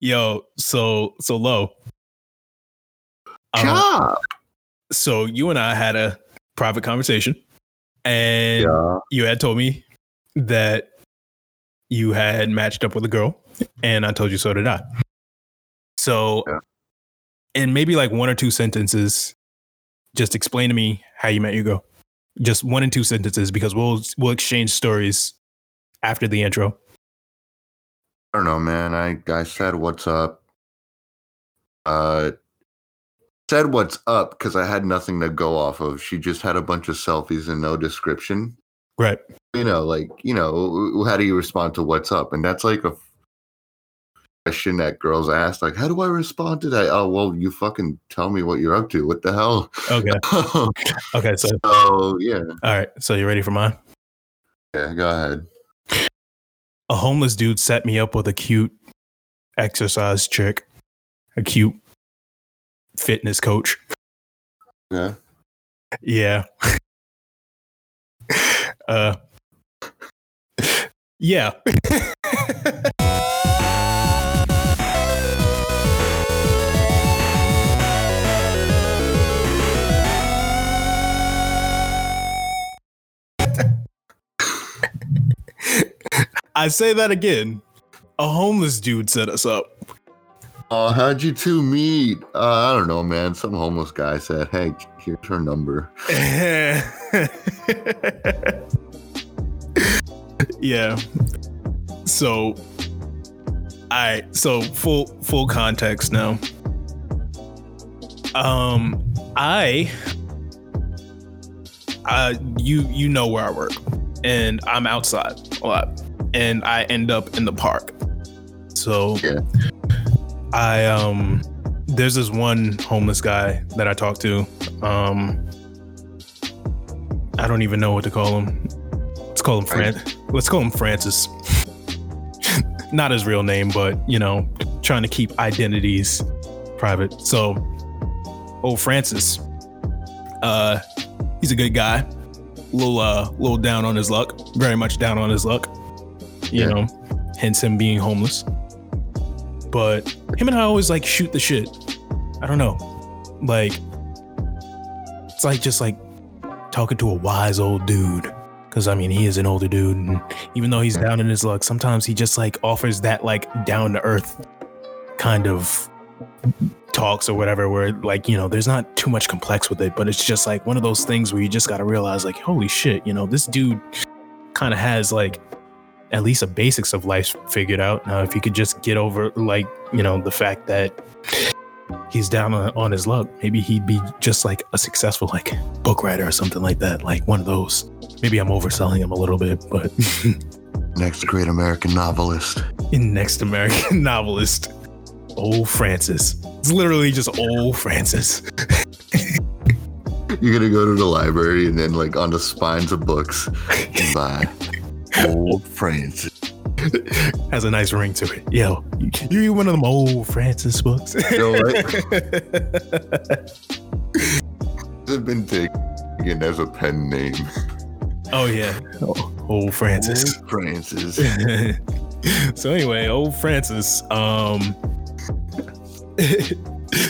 Yo, so so low. Um, Job. so you and I had a private conversation, and Yeah. you had told me that you had matched up with a girl, and I told you so did I. So, Yeah. in maybe like one or two sentences, just explain to me how you met your girl. Just one and two sentences, because we'll we'll exchange stories after the intro. I don't know, man. I I said what's up. Uh, said what's up because I had nothing to go off of. She just had a bunch of selfies and no description. Right. You know, like you know, how do you respond to what's up? And that's like a question that girls ask. Like, how do I respond to that? Oh, well, you fucking tell me what you're up to. What the hell? Okay. Okay. So, so yeah, all right. So you ready for mine? yeah. Go ahead. A homeless dude set me up with a cute exercise chick, a cute fitness coach. Yeah. Yeah. uh Yeah. I say that again. A homeless dude set us up. Oh, how'd you two meet? Uh, I don't know, man. Some homeless guy said, "Hey, here's her number." yeah. So I so full full context now. Um I uh you you know where I work and I'm outside a lot and I end up in the park. So Yeah. I um there's this one homeless guy that I talk to. Um I don't even know what to call him. Let's call him Fran. Let's call him Francis. Not his real name, but you know, trying to keep identities private. So, old Francis, uh, he's a good guy. Little, uh, little down on his luck. Very much down on his luck. You Yeah. know, hence him being homeless. But him and I always like shoot the shit. I don't know, like it's like just like talking to a wise old dude. Cause I mean, he is an older dude, and even though he's down in his luck, sometimes he just like offers that like down to earth kind of talks or whatever, where like you know, there's not too much complex with it, but it's just like one of those things where you just gotta realize, like, holy shit, you know, this dude kind of has like at least the basics of life figured out. Now, if he could just get over like you know the fact that he's down on, on his luck, maybe he'd be just like a successful like book writer or something like that, like one of those. Maybe I'm overselling him a little bit, but Next great American novelist. in next American novelist, old Francis. It's literally just old Francis. You're gonna go to the library and then, like, on the spines of books, buy old Francis. Has a nice ring to it. Yo, you, read one of them old Francis books. You know what? It's been taken as a pen name. oh yeah, oh, old Francis. Old Francis. so anyway, old Francis. Um,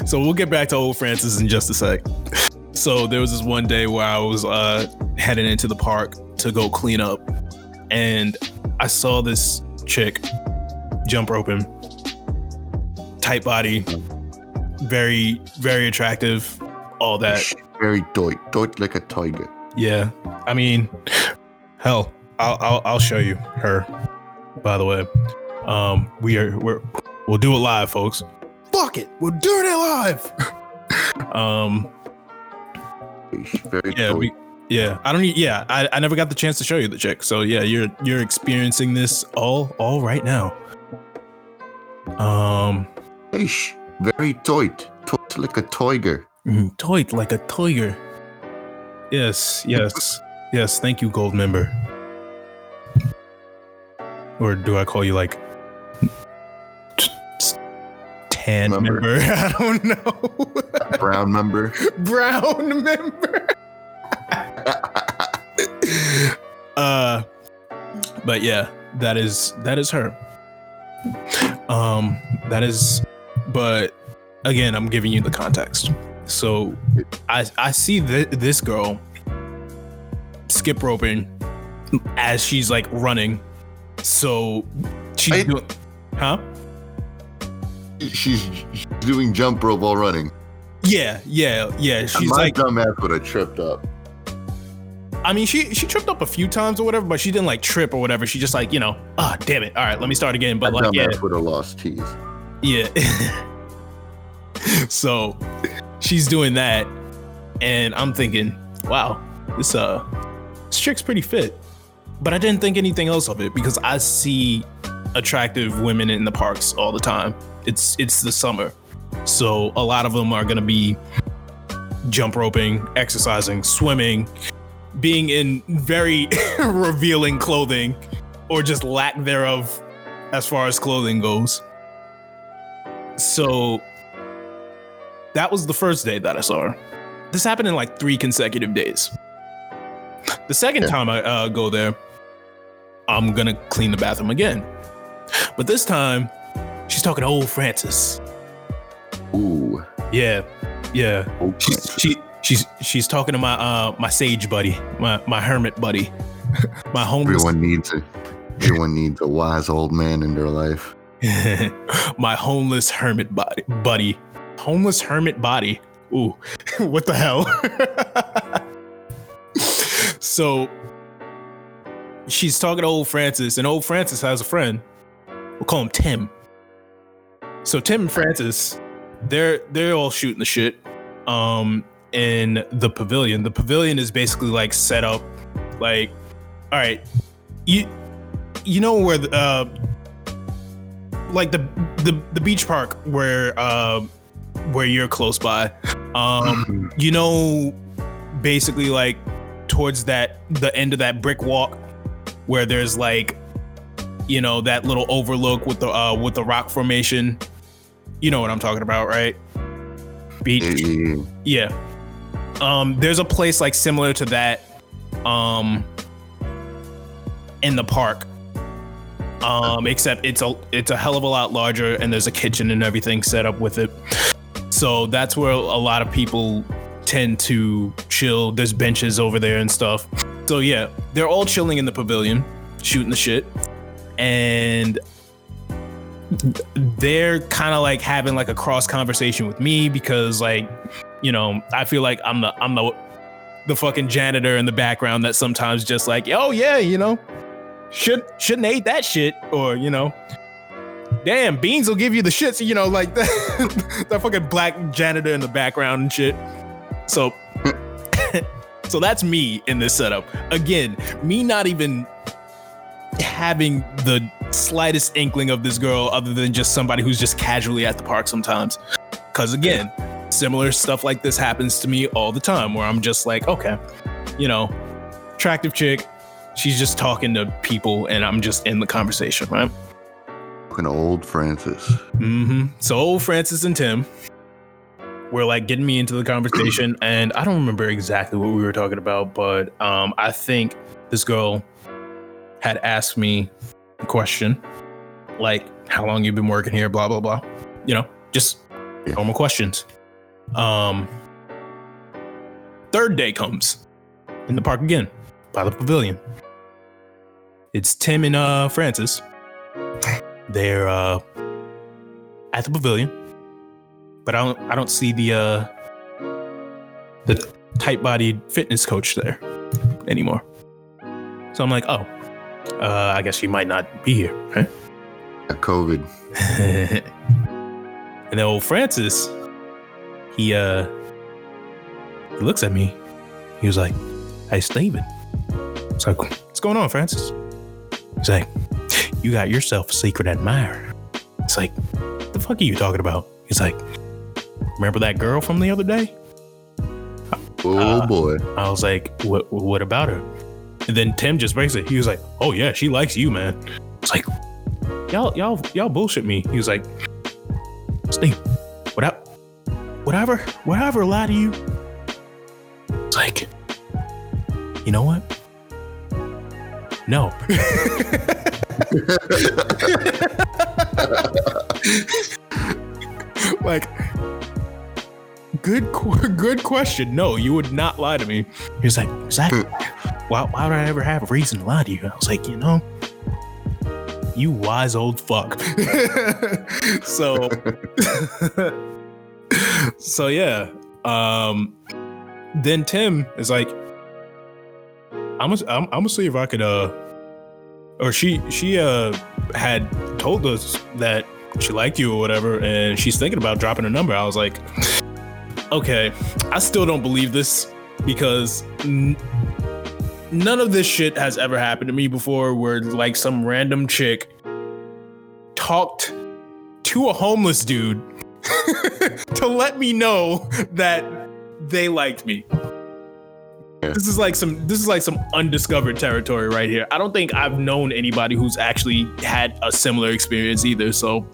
so we'll get back to old Francis in just a sec. So there was this one day where I was uh, heading into the park to go clean up, and I saw this chick jump roping, tight body, very very attractive, all that. Very doit. Doit like a tiger. Yeah, I mean, hell, I'll I'll, I'll show you her. By the way, um, we are we're we'll do it live, folks. Fuck it, we're doing it live. um, Very yeah, doit. we yeah. I don't. Yeah, I, I never got the chance to show you the chick. So yeah, you're you're experiencing this all all right now. Um, Ish. Very doit. Doit like a tiger. mm, like a tiger. Yes, yes, yes. Thank you, gold member. Or do I call you like tan Member. member? I don't know. Brown member. Brown member. uh, but yeah, that is that is her. Um, that is, but again, I'm giving you the context. So I I see th- this girl skip roping as she's like running. So she's I- doing, huh? She's doing jump rope while running. Yeah, yeah, yeah. She's My like, dumbass would have tripped up. I mean, she she tripped up a few times or whatever, but she didn't like trip or whatever. She just like, you know, ah, damn it. All right, let me start again. But My like, yeah, would have lost teeth. Yeah. so she's doing that, and I'm thinking, wow, this uh this chick's pretty fit. But I didn't think anything else of it because I see attractive women in the parks all the time. It's it's the summer. So a lot of them are gonna be jump roping, exercising, swimming, being in very revealing clothing or just lack thereof as far as clothing goes. So that was the first day that I saw her. This happened in like three consecutive days. The second time I uh, go there, I'm gonna clean the bathroom again. But this time, she's talking to old Francis. Ooh. Yeah, yeah. Oh, She's she she's she's talking to my uh my sage buddy, my my hermit buddy, my homeless Everyone needs a everyone needs a wise old man in their life. my homeless hermit body buddy. Homeless hermit body? Ooh what the hell? So she's talking to old francis and old francis has a friend. We'll call him tim. So tim and francis they're they're all shooting the shit. Um in the pavilion. The pavilion is basically like set up like all right you you know where the uh like the the the beach park where uh where you're close by? Um you know basically like towards that the end of that brick walk where there's like you know that little overlook with the uh with the rock formation? You know what i'm talking about right? Beach? Yeah. yeah. Um, there's a place like similar to that, um, in the park. Um, except it's a it's a hell of a lot larger, and there's a kitchen and everything set up with it. So that's where a lot of people tend to chill. There's benches over there and stuff. So yeah, they're all chilling in the pavilion, shooting the shit, and they're kind of like having like a cross conversation with me because like you know i feel like i'm the i'm the the fucking janitor in the background that sometimes just like oh yeah you know should shouldn't ate that shit or you know damn beans will give you the shits you know like that that fucking black janitor in the background and shit so so that's me in this setup again me not even having the slightest inkling of this girl other than just somebody who's just casually at the park sometimes. Cause again, similar stuff like this happens to me all the time where I'm just like, okay, you know, attractive chick, she's just talking to people and I'm just in the conversation, right? Fucking old Francis. Mm-hmm. So old Francis and Tim were like getting me into the conversation, and I don't remember exactly what we were talking about, but um, I think this girl had asked me a question, like how long you've been working here, blah blah blah. You know, just normal questions. Um, third day comes in the park again by the pavilion. It's Tim and uh Francis. They're uh at the pavilion, but I don't I don't see the uh the tight bodied fitness coach there anymore. So I'm like, oh, uh, I guess she might not be here, right? Got COVID. and then old Francis, he uh he looks at me. He was like, Hey Steven. It's like, what's going on, Francis? He's like, You got yourself a secret admirer. It's like, the fuck are you talking about? He's like, Remember that girl from the other day? Oh Uh, boy. I was like, what what about her? And then Tim just breaks it. he was like, Oh yeah, she likes you, man. It's like, y'all, y'all, y'all bullshit me. He was like, Steve, whatever whatever, lie to you. It's like, you know what? No. like, good, good question. No, you would not lie to me. He was like, exactly. why, why would I ever have a reason to lie to you? I was like, you know, you wise old fuck. so, so yeah. Um, then Tim is like, I'm gonna, I'm, I'm see if I could, uh, or she, she, uh, had told us that she liked you or whatever, and she's thinking about dropping a number. I was like, okay, I still don't believe this because n- none of this shit has ever happened to me before where like some random chick talked to a homeless dude to let me know that they liked me. Yeah. This is like some this is like some undiscovered territory right here. I don't think I've known anybody who's actually had a similar experience either. So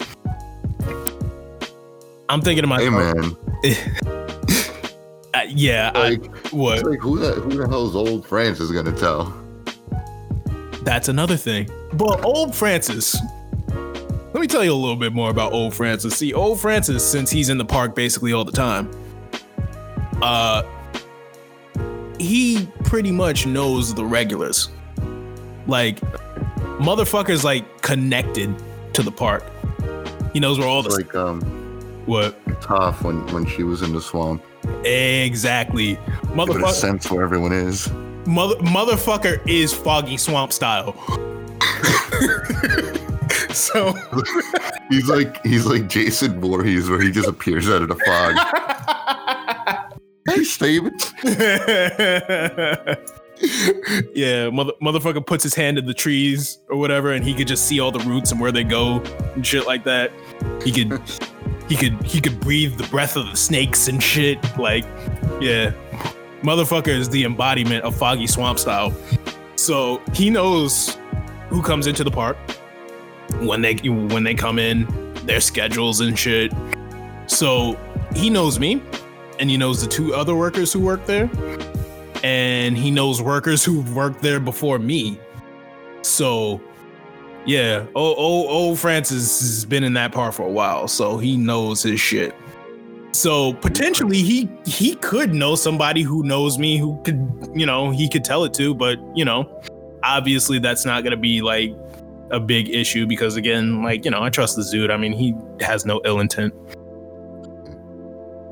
I'm thinking to Hey myself, man, uh, yeah, I, like, what? like who the who the hell's old Francis gonna tell? That's another thing. But old Francis, let me tell you a little bit more about old Francis. See, old Francis, since he's in the park basically all the time, uh, he pretty much knows the regulars. Like, motherfuckers like connected to the park. He knows where all the like um what tough when when she was in the swamp. exactly. Give it a Motherfucker, sense where everyone is. mother, motherfucker is foggy swamp style. so He's like he's like Jason Voorhees where he just appears out of the fog. hey Steven. yeah, mother, motherfucker puts his hand in the trees or whatever, and he could just see all the roots and where they go and shit like that. He could, he could, he could breathe the breath of the snakes and shit. Like, yeah, motherfucker is the embodiment of foggy swamp style. So he knows who comes into the park when they when they come in, their schedules and shit. So he knows me, and he knows the two other workers who work there and he knows workers who worked there before me. So, yeah, old, old, old Francis has been in that part for a while, so he knows his shit. So potentially he he could know somebody who knows me who could you know he could tell it to, but you know obviously that's not gonna be like a big issue because again like you know I trust this dude. I mean he has no ill intent.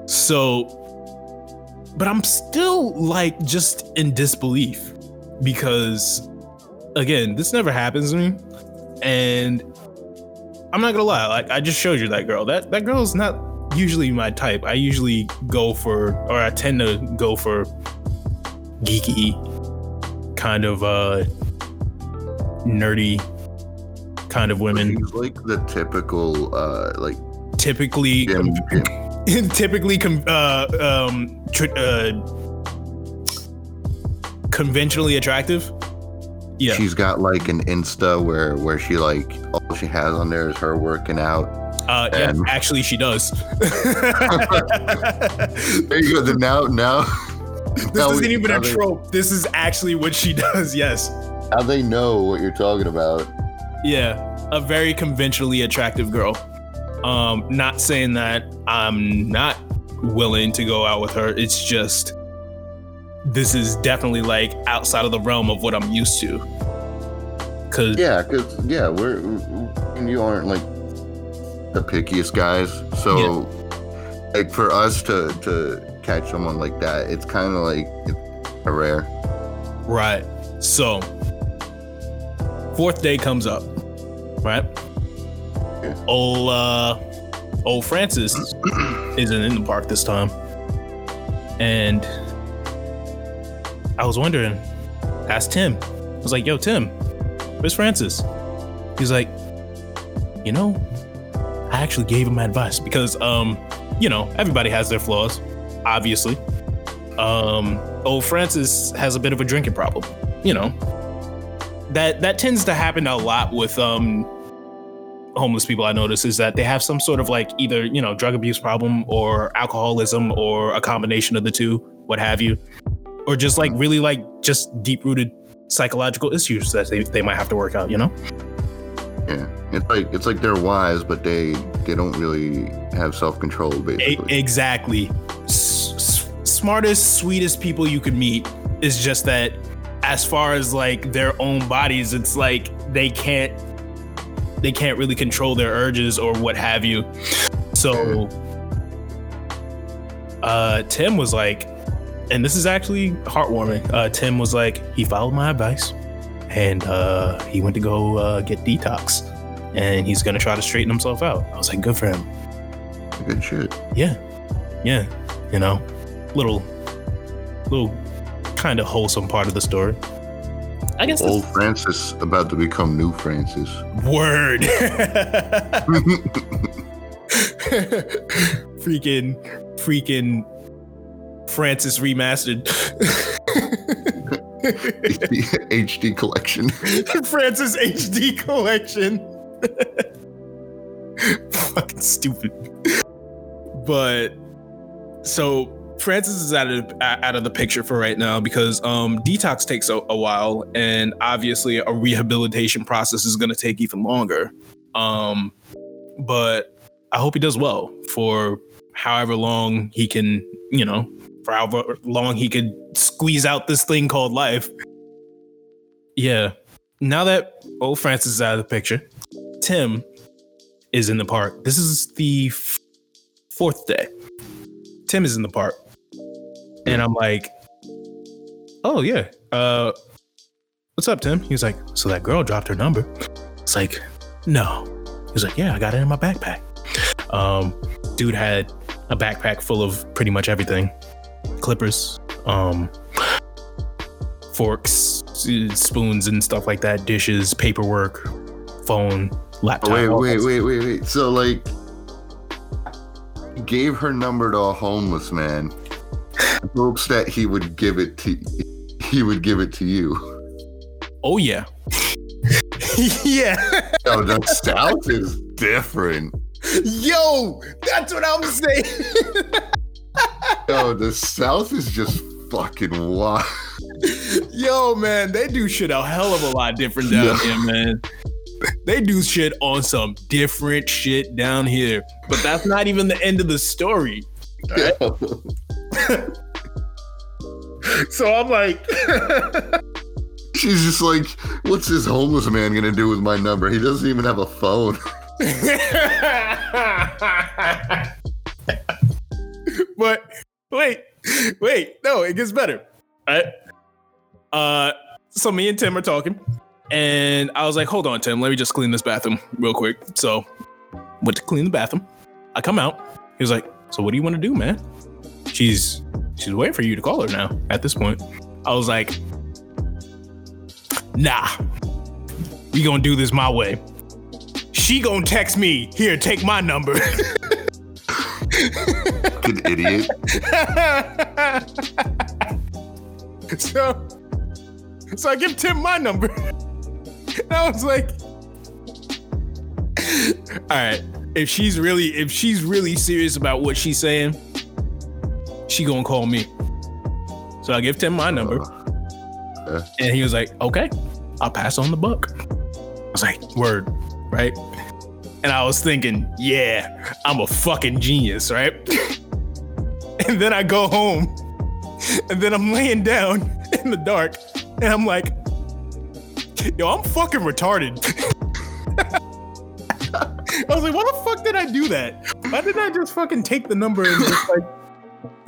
So but I'm still like just in disbelief because again, this never happens to me. And I'm not gonna lie, like I just showed you that girl. That that girl is not usually my type. I usually go for or I tend to go for geeky kind of uh nerdy kind of women. He's like the typical uh like Typically gym, gym typically uh, um, tr- uh, conventionally attractive. Yeah, She's got like an Insta where where she like all she has on there is her working out. uh, yeah. and- Actually, she does. There you go. Then now now this now isn't we- even a they- trope. This is actually what she does. Yes. Now they know what you're talking about. Yeah, a very conventionally attractive girl. Um, not saying that I'm not willing to go out with her. It's just this is definitely like outside of the realm of what I'm used to. Cause Yeah, cause yeah, we're and you aren't like the pickiest guys. So like for us to to catch someone like that, it's kind of like it's rare. Right. So, fourth day comes up, right? Old, uh, old Francis isn't in the park this time. And I was wondering, asked Tim. I was like, yo, Tim, where's Francis? He's like, you know, I actually gave him advice because, um, you know, everybody has their flaws, obviously. Um, old Francis has a bit of a drinking problem you know that that tends to happen a lot with um homeless people i notice is that they have some sort of like either you know drug abuse problem or alcoholism or a combination of the two what have you or just like really like just deep rooted psychological issues that they, they might have to work out you know Yeah, It's like it's like they're wise, but they they don't really have self control. Basically, exactly. S- s- smartest, sweetest people you could meet is just that as far as like their own bodies, it's like they can't they can't really control their urges or what have you. So uh Tim was like, and this is actually heartwarming. Uh Tim was like, he followed my advice and uh he went to go uh get detox and he's gonna try to straighten himself out. I was like, good for him. good shit. Yeah. Yeah. You know, little, little kind of wholesome part of the story. I guess Old Francis about to become new Francis. word. freaking, freaking Francis remastered. HD collection. Francis HD collection. Fucking stupid. But so Francis is out of out of the picture for right now because um detox takes a, a while and obviously a rehabilitation process is going to take even longer. Um but I hope he does well for however long he can, you know, for however long he could squeeze out this thing called life. Yeah. Now that old Francis is out of the picture, Tim is in the park. This is the f- fourth day. Tim is in the park. And I'm like, oh, yeah. Uh, what's up, Tim? He was like, so that girl dropped her number. It's like, no. He's like, yeah, I got it in my backpack. Um, dude had a backpack full of pretty much everything clippers, um, forks, spoons, and stuff like that, dishes, paperwork, phone, laptop. Wait, wait, wait, wait, wait. So like, gave her number to a homeless man, hopes that he would give it to he would give it to you. Oh yeah. yeah. No, the South is different. Yo, that's what I'm saying. Yo, the South is just fucking wild. Yo, man, they do shit a hell of a lot different down Yeah. here, man. They do shit on some different shit down here. But that's not even the end of the story. So I'm like, She's just like, what's this homeless man gonna do with my number? He doesn't even have a phone. but wait, wait, no, it gets better. All right. Uh, so me and Tim are talking, and I was like, "Hold on, Tim, let me just clean this bathroom real quick." So, went to clean the bathroom. I come out. He was like, "So what do you want to do, man?" She's she's waiting for you to call her now. At this point, I was like, "Nah, we gonna do this my way." She gonna text me, here, take my number. Fucking idiot. so, so I give Tim my number. And I was like, all right, if she's really, if she's really serious about what she's saying, she gonna call me. So I give Tim my number, uh, and he was like, okay, I'll pass on the buck. I was like, word, right? And I was thinking, yeah, I'm a fucking genius, right? and then I go home and then I'm laying down in the dark, and I'm like, yo, I'm fucking retarded. I was like, why the fuck did I do that? Why didn't I just fucking take the number and just like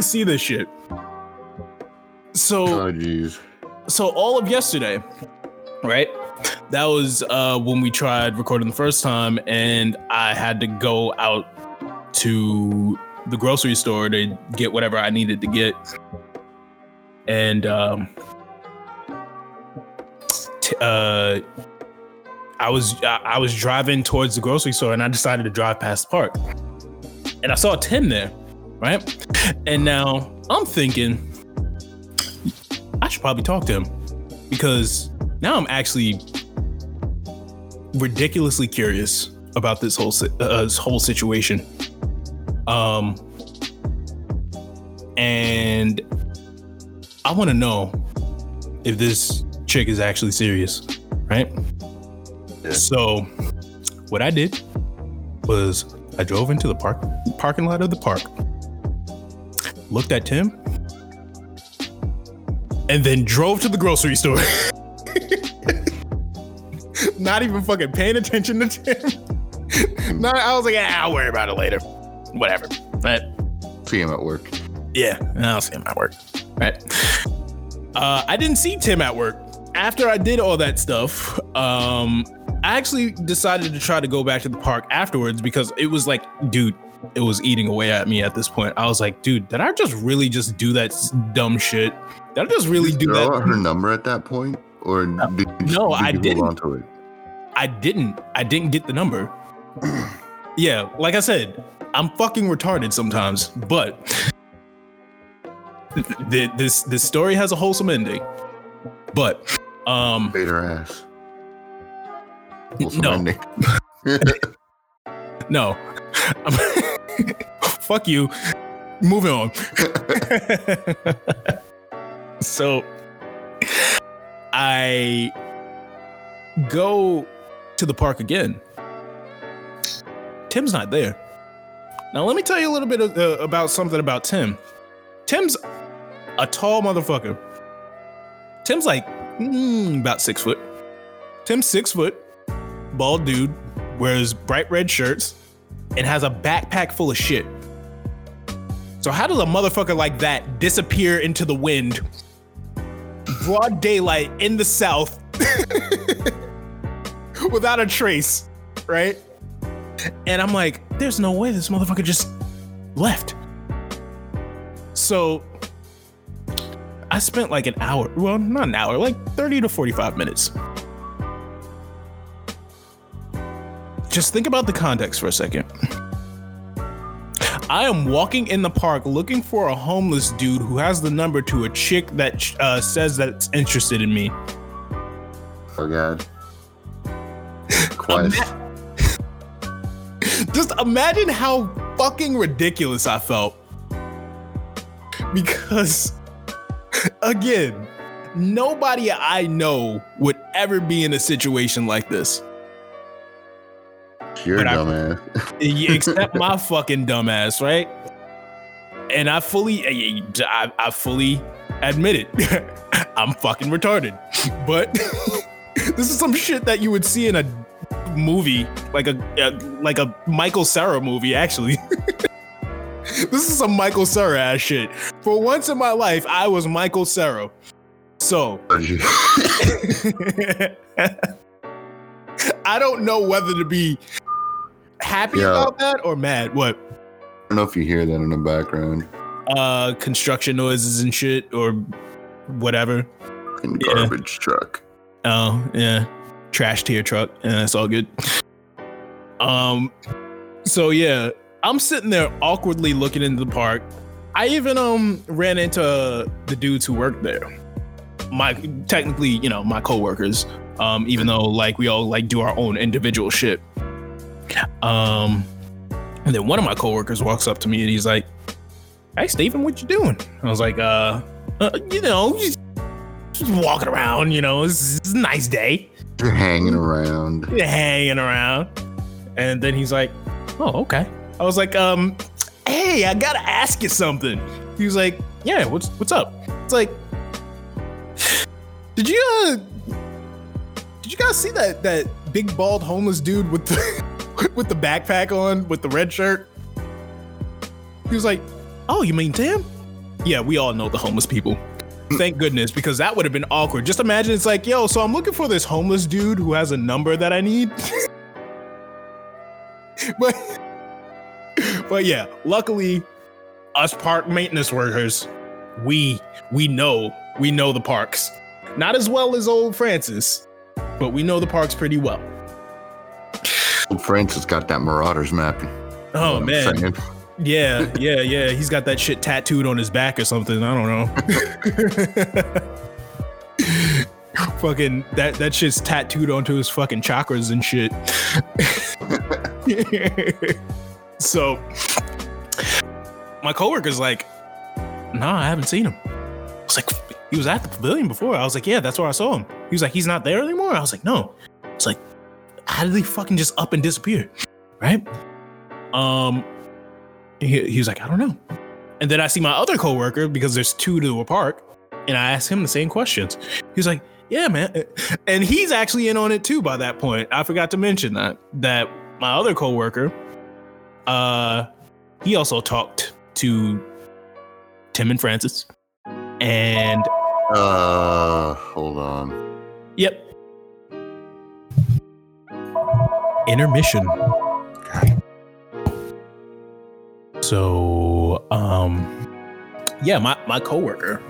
see this shit? So Oh jeez. so all of yesterday, right? That was uh when we tried recording the first time, and I had to go out to the grocery store to get whatever I needed to get. And um t- uh I was I I was driving towards the grocery store and I decided to drive past the park. And I saw Tim there, right? And now I'm thinking I should probably talk to him because now I'm actually ridiculously curious about this whole uh, this whole situation. Um, and I want to know if this chick is actually serious, right? Yeah. So what I did was I drove into the park parking lot of the park, looked at Tim, and then drove to the grocery store. Not even fucking paying attention to Tim. Not, I was like, ah, I'll worry about it later. Whatever. But See him at work. yeah, I'll see him at work. Right. Uh, I didn't see Tim at work. After I did all that stuff, um, I actually decided to try to go back to the park afterwards because it was like, dude, it was eating away at me at this point. I was like, dude, did I just really just do that dumb shit? Did I just really Did do you throw out that? her number at that point, or did, no, did I didn't. I didn't. I didn't get the number. yeah, like I said, I'm fucking retarded sometimes, but th- this this story has a wholesome ending. But um Bait her ass. Wholesome no, ending. no. Fuck you. Moving on. so I go to the park again. Tim's not there. Now let me tell you a little bit of, uh, about something about Tim. Tim's a tall motherfucker. Tim's like mm, about six foot. Tim's six foot, bald dude, wears bright red shirts, and has a backpack full of shit. So how does a motherfucker like that disappear into the wind, broad daylight in the south, without a trace, right? And I'm like, there's no way this motherfucker just left. So I spent like an hour, well, not an hour, like 30 to 45 minutes. Just think about the context for a second. I am walking in the park looking for a homeless dude who has the number to a chick that uh, says that's interested in me. oh god. Quest. Just imagine how fucking ridiculous I felt. Because, again, nobody I know would ever be in a situation like this. You're a but I- except my fucking dumbass, right? And I fully, I, I fully admit it. I'm fucking retarded. But this is some shit that you would see in a movie, like a uh, like a Michael Cera movie. Actually, this is some Michael Cera ass shit. For once in my life, I was Michael Cera. So I don't know whether to be happy Yeah. about that or mad. What? I don't know if you hear that in the background. Uh, construction noises and shit or whatever. Yeah. garbage truck. Oh yeah, trash tier truck. Yeah, that's all good. Um, so yeah, I'm sitting there awkwardly looking into the park. I even um ran into the dudes who worked there. My technically, you know, my coworkers. Um, even though like we all like do our own individual shit. Um, and then one of my coworkers walks up to me and he's like, "Hey, Stephen, what you doing?" I was like, "Uh, uh you know, just, just walking around. You know, it's, it's a nice day." You're hanging around. hanging around. And then he's like, Oh, okay. I was like, um, hey, I gotta ask you something. He was like, Yeah, what's what's up? It's like, did you uh did you guys see that that big bald homeless dude with the with the backpack on with the red shirt? He was like, Oh, you mean Tim? Yeah, we all know the homeless people. Mm. Thank goodness, because that would have been awkward. Just imagine it's like, yo, so I'm looking for this homeless dude who has a number that I need. but but yeah, luckily, us park maintenance workers, we we know we know the parks. Not as well as old Francis, but we know the parks pretty well. Old Francis got that Marauders map. Oh man. Yeah, yeah, yeah. He's got that shit tattooed on his back or something. I don't know. fucking that that shit's tattooed onto his fucking chakras and shit. so my coworker's like, "No, I haven't seen him." I was like, "He was at the pavilion before." I was like, "Yeah, that's where I saw him." He was like, "He's not there anymore." I was like, "No." It's like, how did they fucking just up and disappear? Right? Um, he, he was like, I don't know. And then I see my other coworker because there's two to a park, and I asked him the same questions. He was like, Yeah, man. And he's actually in on it too by that point. I forgot to mention that that my other coworker, uh, he also talked to Tim and Francis. And Uh, hold on. yep. Intermission. So, um, yeah, my my coworker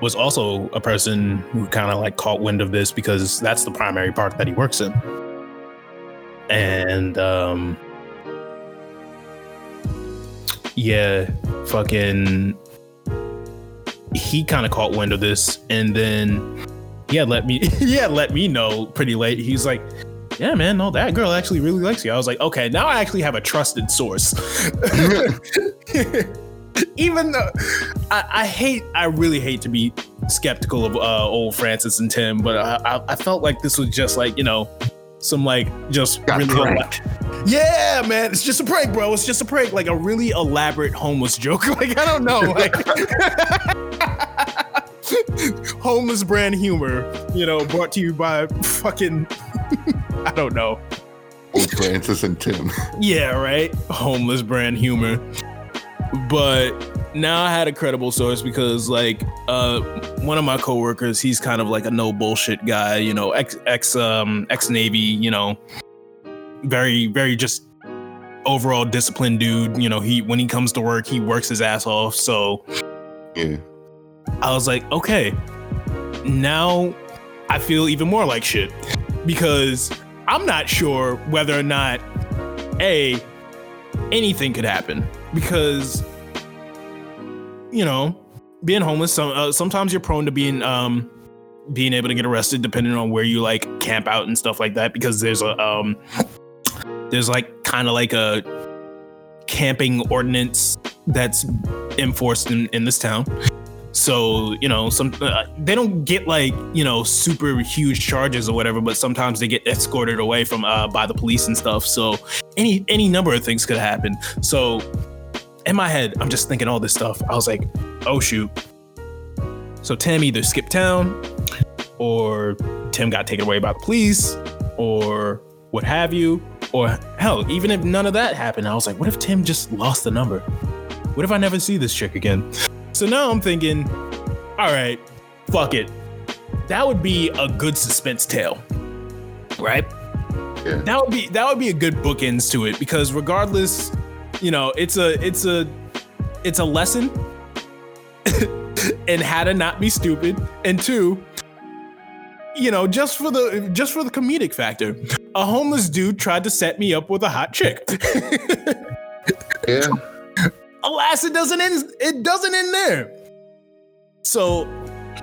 was also a person who kind of like caught wind of this because that's the primary part that he works in, and um, yeah, fucking, he kind of caught wind of this, and then yeah, let me, yeah, let me know pretty late. He's like, yeah, man, no, that girl actually really likes you. I was like, okay, now I actually have a trusted source. Even though I, I hate, I really hate to be skeptical of uh, old Francis and Tim, but I, I, I felt like this was just like, you know, some like just Got really. pranked. Yeah, man, it's just a prank, bro. It's just a prank, like a really elaborate homeless joke. Like I don't know, like homeless brand humor, you know, brought to you by fucking I don't know. Old Francis and Tim. Yeah, right. Homeless brand humor. But now I had a credible source because like uh one of my coworkers, he's kind of like a no bullshit guy, you know, ex ex um ex Navy, you know, very, very just overall disciplined dude. You know, he when he comes to work, he works his ass off. So Yeah. I was like, okay, now I feel even more like shit because I'm not sure whether or not a anything could happen because you know being homeless some, uh, sometimes you're prone to being um being able to get arrested depending on where you like camp out and stuff like that because there's a um there's like kind of like a camping ordinance that's enforced in, in this town so you know some uh, they don't get like you know super huge charges or whatever but sometimes they get escorted away from uh, by the police and stuff. So any any number of things could happen. So in my head i'm just thinking all this stuff. I was like oh shoot. So tim either skipped town or tim got taken away by the police or what have you or hell even if none of that happened i was like what if tim just lost the number? What if i never see this chick again so now I'm thinking, all right, fuck it. That would be a good suspense tale, right? Yeah. That would be that would be a good bookends to it because regardless, you know, it's a it's a it's a lesson in how to not be stupid, and two, you know, just for the just for the comedic factor, a homeless dude tried to set me up with a hot chick. Yeah. Alas, it doesn't end. It doesn't end there. So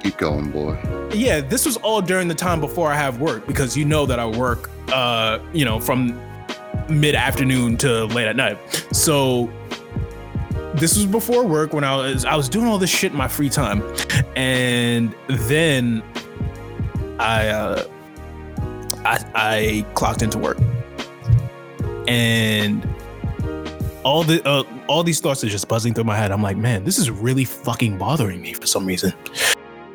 Keep going, boy. yeah, this was all during the time before I have work because you know that I work, uh, you know, from mid afternoon to late at night. So this was before work when I was I was doing all this shit in my free time, and then I uh, I, I clocked into work, and all the uh, all these thoughts are just buzzing through my head. I'm like, man, this is really fucking bothering me for some reason.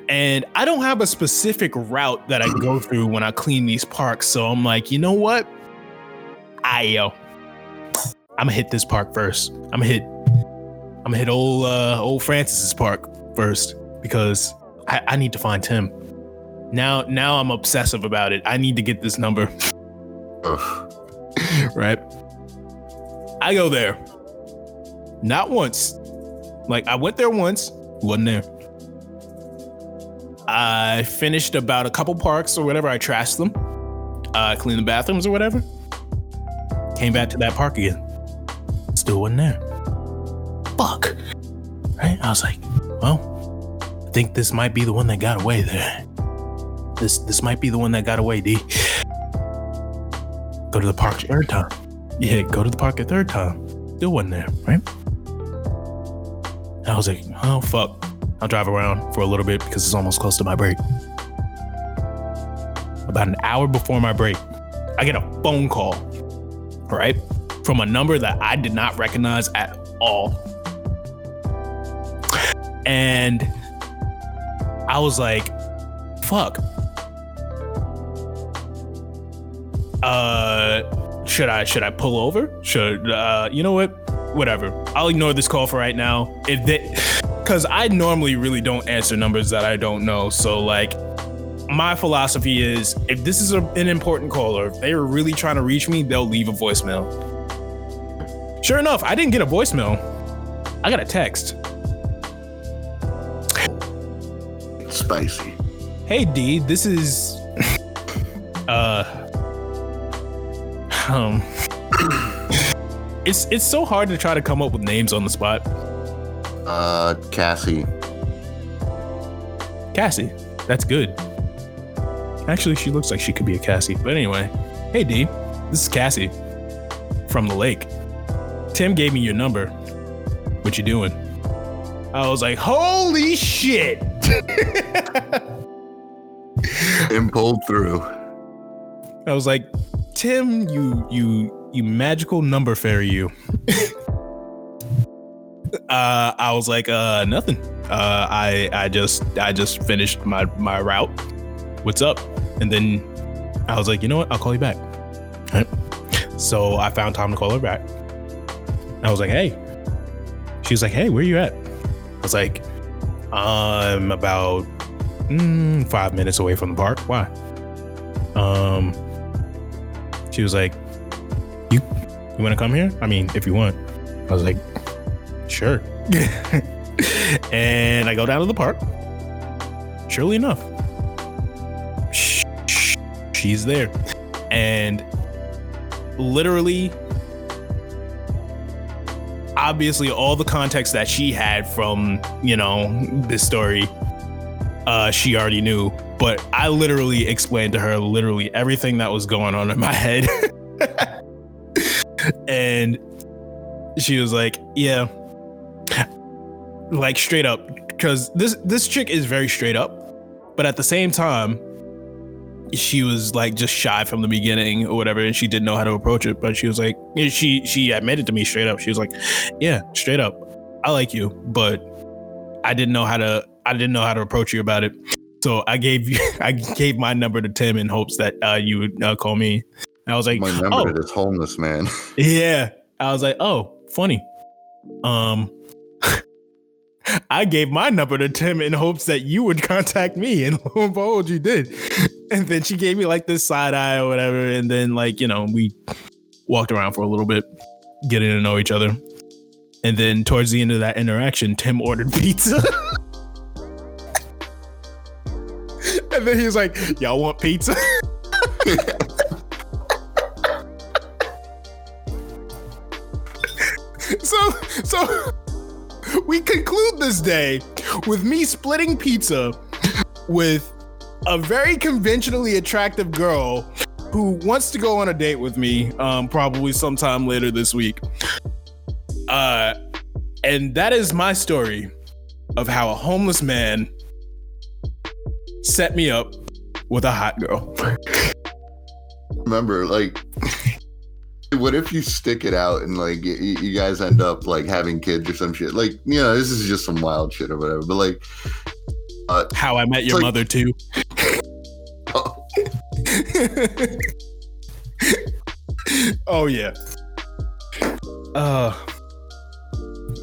And I don't have a specific route that I go through when I clean these parks. So I'm like, you know what? I yo, I'm gonna hit this park first. I'm gonna hit, I'm gonna hit old uh, old Francis's park first because I, I need to find Tim. Now, now I'm obsessive about it. I need to get this number. Right? I go there. Not once. Like I went there once, wasn't there. I finished about a couple parks or whatever. I trashed them, uh, cleaned the bathrooms or whatever. Came back to that park again. Still wasn't there. Fuck. Right? I was like, well, I think this might be the one that got away there. This this might be the one that got away, D. Go to the park third time. Yeah, go to the park a third time. Still wasn't there, right? I was like, oh fuck. I'll drive around for a little bit because it's almost close to my break. About an hour before my break, I get a phone call, right? From a number that I did not recognize at all. And I was like, fuck. Uh should I should I pull over? Should uh you know what? Whatever. I'll ignore this call for right now. If they cuz I normally really don't answer numbers that I don't know. So like my philosophy is if this is a, an important caller, if they are really trying to reach me, they'll leave a voicemail. Sure enough, I didn't get a voicemail. I got a text. Spicy. Hey D, this is uh um it's it's so hard to try to come up with names on the spot. Uh, Cassie. Cassie. That's good. Actually, she looks like she could be a Cassie. But anyway, hey D, this is Cassie from the lake. Tim gave me your number. What you doing? I was like, holy shit. And pulled through. I was like, Tim, you you you magical number fairy, you. uh, I was like, uh, nothing. Uh, I I just I just finished my my route. What's up? And then I was like, you know what? I'll call you back. Right. So I found time to call her back. I was like, hey. She was like, hey, where you at? I was like, I'm about mm, five minutes away from the park. Why? Um, she was like, "You, you want to come here? I mean, if you want." I was like, "Sure." and I go down to the park. Surely enough, sh- sh- she's there, and literally, obviously, all the context that she had from you know this story uh, she already knew, but I literally explained to her literally everything that was going on in my head. and she was like, "Yeah." Like straight up cuz this this chick is very straight up, but at the same time she was like just shy from the beginning or whatever and she didn't know how to approach it, but she was like she she admitted to me straight up. She was like, "Yeah, straight up. I like you, but I didn't know how to I didn't know how to approach you about it. So I gave you I gave my number to Tim in hopes that uh, you would uh, call me. And I was like, My number oh, this homeless man. yeah. I was like, oh, funny. Um, I gave my number to Tim in hopes that you would contact me, and lo and behold, you did. And then she gave me like this side eye or whatever, and then like you know we walked around for a little bit, getting to know each other. And then towards the end of that interaction, Tim ordered pizza. and then he was like, "Y'all want pizza?" So so we conclude this day with me splitting pizza with a very conventionally attractive girl who wants to go on a date with me um, probably sometime later this week. Uh, and that is my story of how a homeless man set me up with a hot girl. Remember, like, what if you stick it out and like y- y- you guys end up like having kids or some shit? Like, you know, this is just some wild shit or whatever. But like, uh, how i met your like- mother too oh, oh yeah. Uh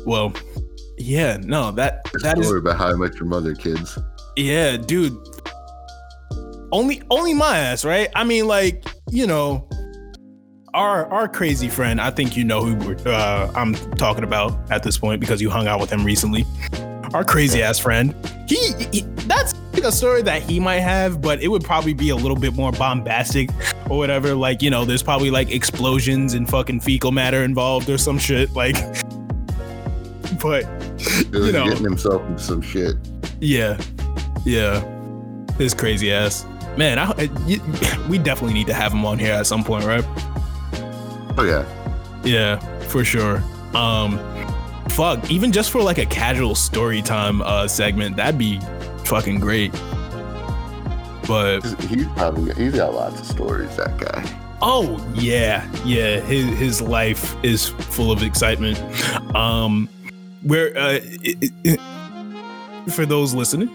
well, yeah, no, that that is story about how I met your mother, kids. yeah, dude. Only only my ass, right? I mean like, you know, our our crazy friend, I think you know who we're, uh, I'm talking about at this point because you hung out with him recently. Our crazy ass friend. He, he that's like a story that he might have, but it would probably be a little bit more bombastic or whatever. Like, you know, there's probably like explosions and fucking fecal matter involved or some shit. Like, but You know. getting himself into some shit. yeah, yeah, this crazy ass man. I, I- we definitely need to have him on here at some point, right? Oh yeah, Yeah, for sure. Um, fuck, even just for like a casual story time uh segment, that'd be fucking great. But he's, he's probably he's got lots of stories. That guy. Oh yeah, yeah. His his life is full of excitement. Um, where uh, it, it, for those listening,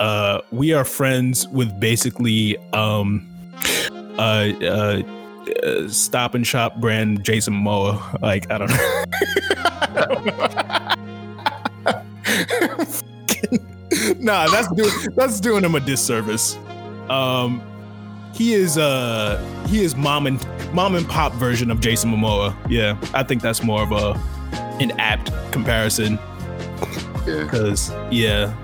uh, we are friends with basically um, uh, uh, uh, Stop and Shop brand Jason Momoa. Like I don't know. nah, that's doing that's doing him a disservice. Um, he is uh he is mom and mom and pop version of Jason Momoa. Yeah, I think that's more of a an apt comparison. Yeah. Cause yeah,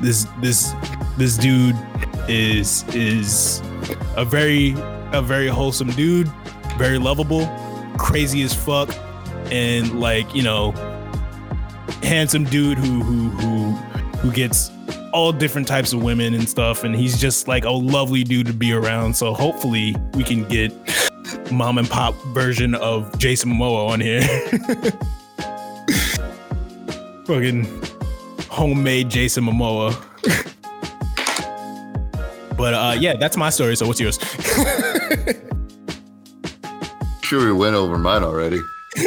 this this this dude is is a very a very wholesome dude, very lovable, crazy as fuck, and like you know, handsome dude who who who who gets all different types of women and stuff, and he's just like a lovely dude to be around. So hopefully we can get mom and pop version of Jason Momoa on here. Fucking homemade Jason Momoa. but uh yeah, that's my story. So what's yours? Sure, we went over mine already.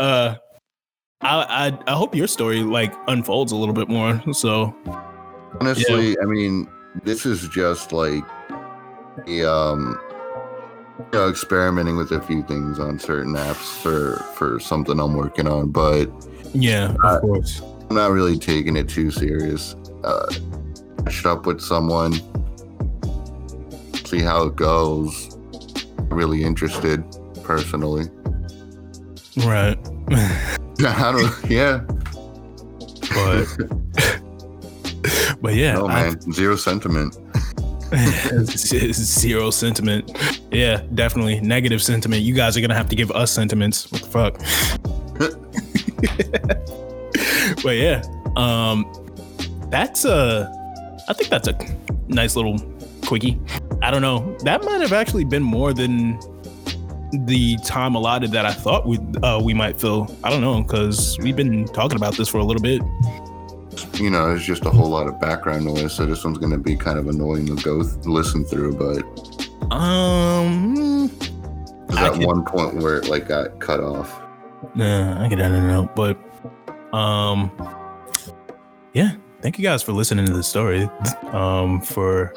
uh I, I I hope your story like unfolds a little bit more. So Honestly, I mean, this is just like a, um, you know, experimenting with a few things on certain apps for for something I'm working on, but yeah, of Uh, course. I'm not really taking it too serious. Uh, up with someone, see how it goes. Really interested, personally. Right. I don't. Yeah, but but yeah, no I- man, zero sentiment. zero sentiment. Yeah, definitely negative sentiment. You guys are gonna have to give us sentiments. What the fuck? but yeah, um, that's a. I think that's a nice little quickie. I don't know. That might have actually been more than the time allotted that I thought we uh, we might fill. I don't know because we've been talking about this for a little bit. You know, it's just a whole lot of background noise, so this one's gonna be kind of annoying to go th- listen through. But Um, I that could- one point where it like got cut off. Nah, I get that out, but um, yeah. Thank you guys for listening to the story. Um, for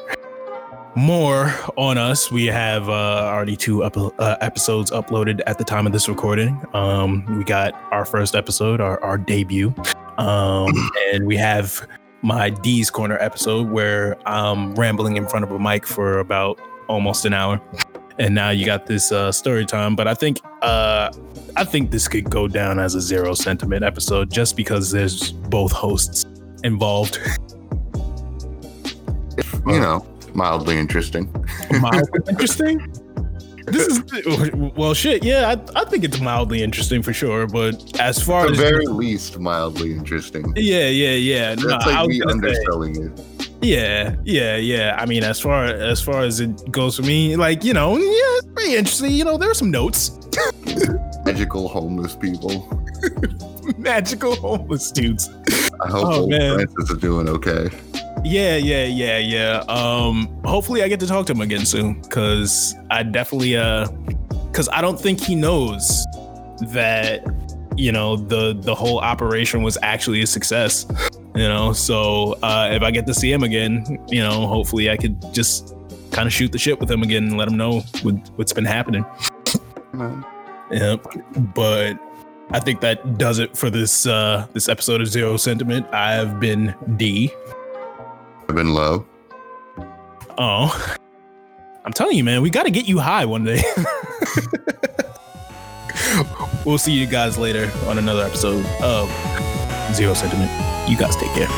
more on us, we have uh, already two up, uh, episodes uploaded at the time of this recording. Um, we got our first episode, our, our debut, um, and we have my D's Corner episode where I'm rambling in front of a mic for about almost an hour. And now you got this uh, story time, but I think uh, I think this could go down as a zero sentiment episode just because there's both hosts involved. You know, mildly interesting. Mildly interesting. This is well, shit. Yeah, I, I think it's mildly interesting for sure. But as far At the as very least, mildly interesting. yeah, yeah, yeah, no, That's I like me gonna say- underselling it. yeah, yeah, yeah. I mean, as far as far as it goes for me, like you know, yeah, it's pretty interesting. You know, there are some notes. Magical homeless people. Magical homeless dudes. I hope Oh. Francis is doing okay. Yeah, yeah, yeah, yeah. Um, hopefully I get to talk to him again soon because I definitely uh, because I don't think he knows that you know the the whole operation was actually a success. You know, so uh, if I get to see him again, you know, hopefully I could just kind of shoot the shit with him again and let him know what, what's been happening. Man. Yep. But I think that does it for this uh this episode of Zero Sentiment. I've been D. I've been low. Oh. I'm telling you, man, we gotta get you high one day. we'll see you guys later on another episode of Zero Sentiment. You guys take care.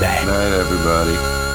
Bye. Night, everybody.